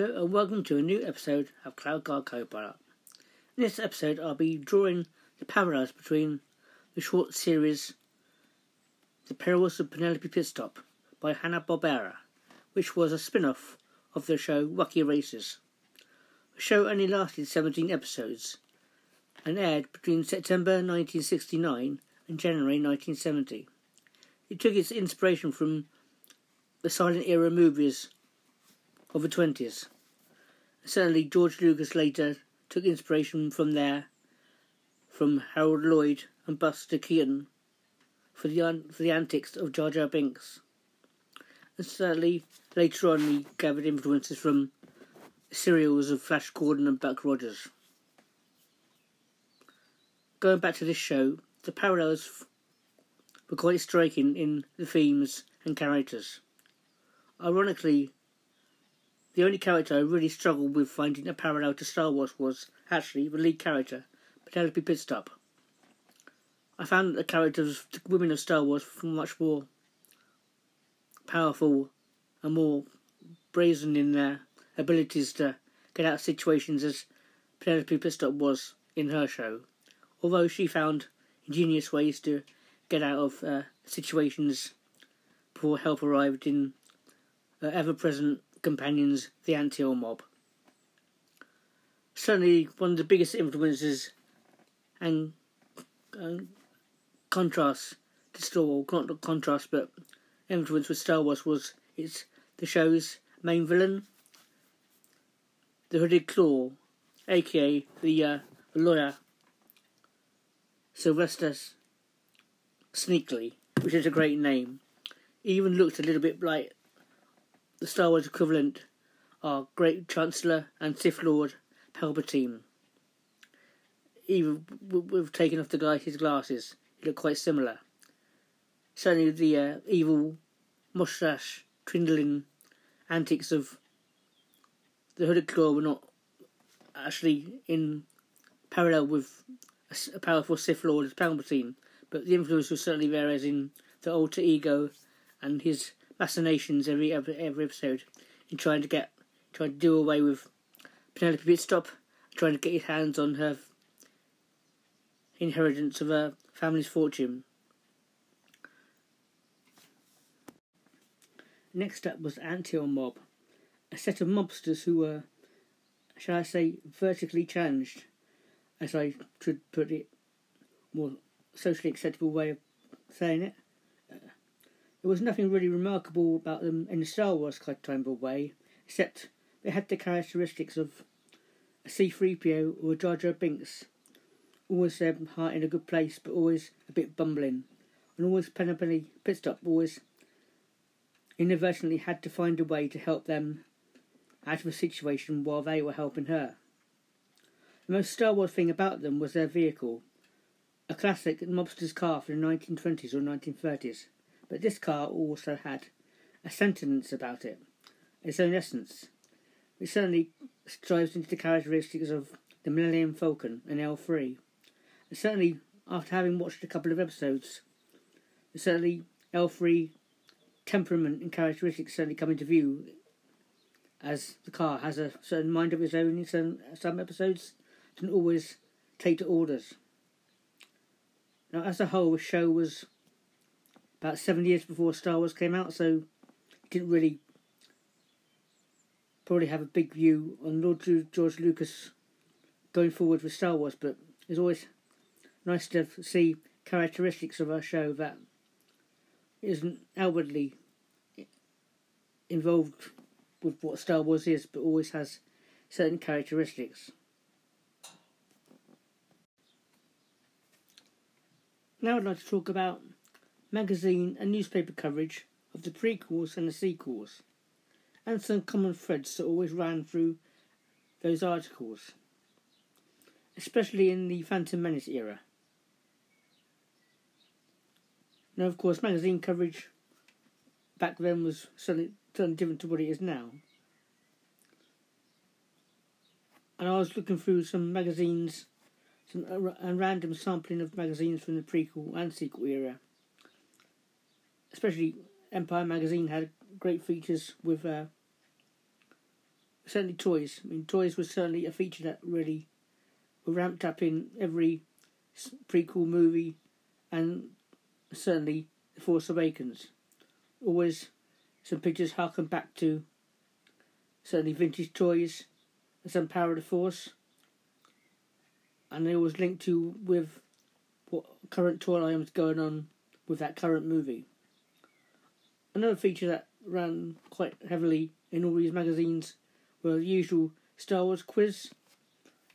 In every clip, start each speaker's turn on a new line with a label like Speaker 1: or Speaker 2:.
Speaker 1: Hello and welcome to a new episode of Cloud Car Copilot. In this episode, I'll be drawing the parallels between the short series The Perils of Penelope Pitstop by Hanna-Barbera, which was a spin-off of the show Wacky Races. The show only lasted 17 episodes and aired between September 1969 and January 1970. It took its inspiration from the silent era movies of the 20s. Certainly, George Lucas later took inspiration from there, from Harold Lloyd and Buster Keaton for the, for the antics of Jar Jar Binks. And certainly, later on, he gathered influences from serials of Flash Gordon and Buck Rogers. Going back to this show, the parallels were quite striking in the themes and characters. Ironically, the only character I really struggled with finding a parallel to Star Wars was actually the lead character, Penelope Pitstop. I found that the characters, the women of Star Wars, were much more powerful and more brazen in their abilities to get out of situations as Penelope Pitstop was in her show. Although she found ingenious ways to get out of uh, situations before help arrived in uh, ever present companions, the Ant-Hill mob. Certainly, one of the biggest influences and, and contrasts to Star Wars, not contrast, but influence with Star Wars was its the show's main villain, the Hooded Claw, aka the uh, lawyer Sylvester Sneakley, which is a great name. He even looked a little bit like the Star Wars equivalent are Great Chancellor and Sith Lord Palpatine. Even with taking off the guy his glasses, he looked quite similar. Certainly, the uh, evil mustache twindling antics of the Hooded Claw were not actually in parallel with a, a powerful Sith Lord as Palpatine, but the influence was certainly there, as in the alter ego and his machinations every every, every episode in trying to get trying to do away with Penelope Pitstop, trying to get his hands on her inheritance of her family's fortune. Next up was Ant-Hill Mob, a set of mobsters who were, shall I say, vertically challenged, as I should put it, more socially acceptable way of saying it. There was nothing really remarkable about them in a Star Wars kind of way, except they had the characteristics of a C3PO or a Jar Jar Binks. Always their heart in a good place, but always a bit bumbling. And always Penelope Pitstop always inadvertently had to find a way to help them out of a situation while they were helping her. The most Star Wars thing about them was their vehicle, a classic mobster's car from the 1920s or 1930s but this car also had a sentence about it, its own essence, which certainly strives into the characteristics of the Millennium Falcon and L3. And certainly, after having watched a couple of episodes, certainly L3 temperament and characteristics certainly come into view as the car has a certain mind of its own in some, some episodes, doesn't always take to orders. Now, as a whole, the show was about seven years before Star Wars came out, so didn't really probably have a big view on Lord George Lucas going forward with Star Wars, but it's always nice to see characteristics of a show that isn't outwardly involved with what Star Wars is, but always has certain characteristics. Now I'd like to talk about magazine and newspaper coverage of the prequels and the sequels, and some common threads that always ran through those articles, especially in the Phantom Menace era. Now, of course, magazine coverage back then was certainly, certainly different to what it is now. And I was looking through some magazines, some uh, and random sampling of magazines from the prequel and sequel era especially Empire magazine had great features with uh, certainly toys. I mean, toys was certainly a feature that really were ramped up in every prequel movie, and certainly The Force Awakens. Always some pictures harken back to certainly vintage toys and some power of the force. And they always linked to with what current toy items going on with that current movie. Another feature that ran quite heavily in all these magazines were the usual Star Wars quiz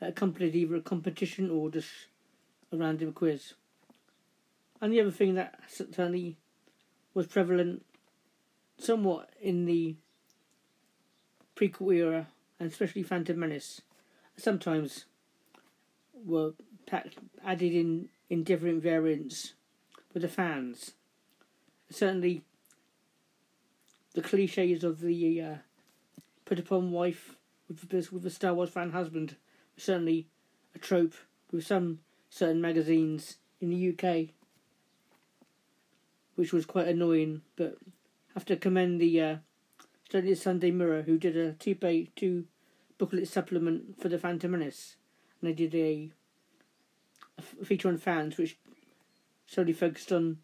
Speaker 1: that accompanied either a competition or just a random quiz. And the other thing that certainly was prevalent somewhat in the prequel era, and especially Phantom Menace, sometimes were packed, added in, in different variants with the fans. Certainly, the cliches of the uh, put upon wife with the, with the Star Wars fan husband certainly a trope with some certain magazines in the UK, which was quite annoying. But I have to commend the uh, Sunday Mirror who did a two page two booklet supplement for the Phantom Menace, and they did a, a feature on fans which solely focused on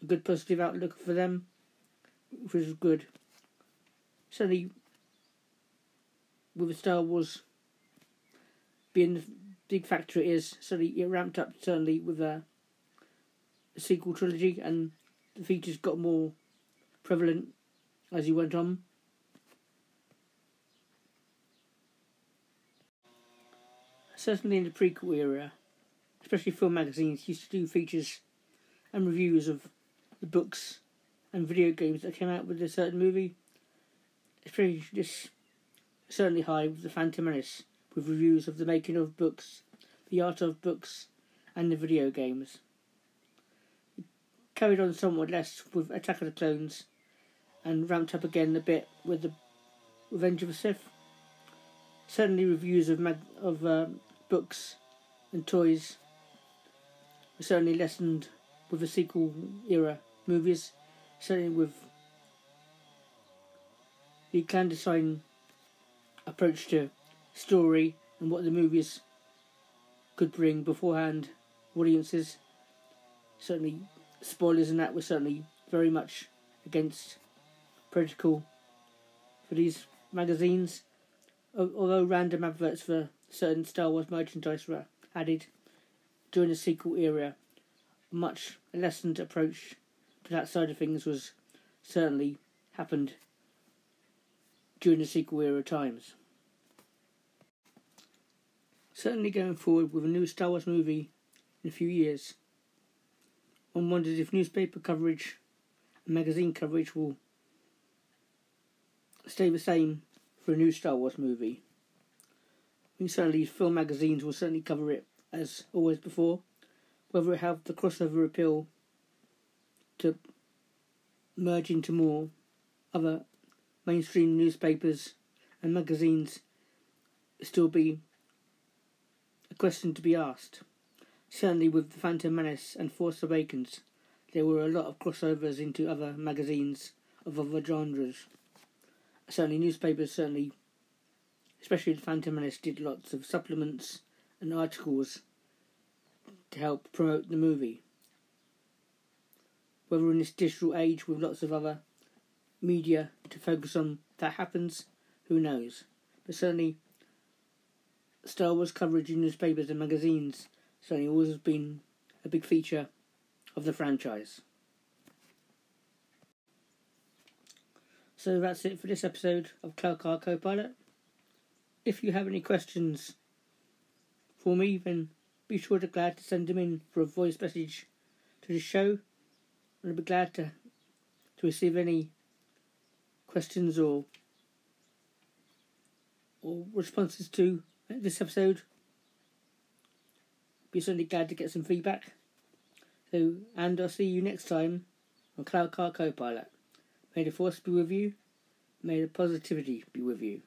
Speaker 1: a good positive outlook for them, which was good. Certainly, with the Star Wars being the big factor it is, certainly it ramped up certainly with uh, a, a sequel trilogy, and the features got more prevalent as he went on. Certainly in the prequel era, especially film magazines used to do features and reviews of the books and video games that came out with a certain movie. It's pretty just certainly high with the Phantom Menace with reviews of the making of books, the art of books, and the video games. It carried on somewhat less with Attack of the Clones, and ramped up again a bit with the Revenge of the Sith. Certainly, reviews of mag- of uh, books and toys were certainly lessened with the sequel era movies. Certainly, with the clandestine approach to story and what the movies could bring beforehand audiences. Certainly, spoilers and that were certainly very much against protocol for these magazines. Although random adverts for certain Star Wars merchandise were added during the sequel era, much lessened approach that side of things was certainly happened during the sequel era times certainly going forward with a new Star Wars movie in a few years. One wonders if newspaper coverage and magazine coverage will stay the same for a new Star Wars movie. I mean, certainly film magazines will certainly cover it as always before, whether it have the crossover appeal to merge into more other mainstream newspapers and magazines still be a question to be asked. Certainly, with The Phantom Menace and Force Awakens, there were a lot of crossovers into other magazines of other genres. Certainly, newspapers, certainly, especially The Phantom Menace, did lots of supplements and articles to help promote the movie. Whether in this digital age with lots of other media to focus on that happens, who knows? But certainly, Star Wars coverage in newspapers and magazines certainly always has been a big feature of the franchise. So that's it for this episode of Cloud Car Copilot. If you have any questions for me, then be sure to glad to send them in for a voice message to the show. And I'll be glad to to receive any questions or or responses to this episode. Be certainly glad to get some feedback. So, and I'll see you next time on Cloud Car Copilot. May the force be with you. May the positivity be with you.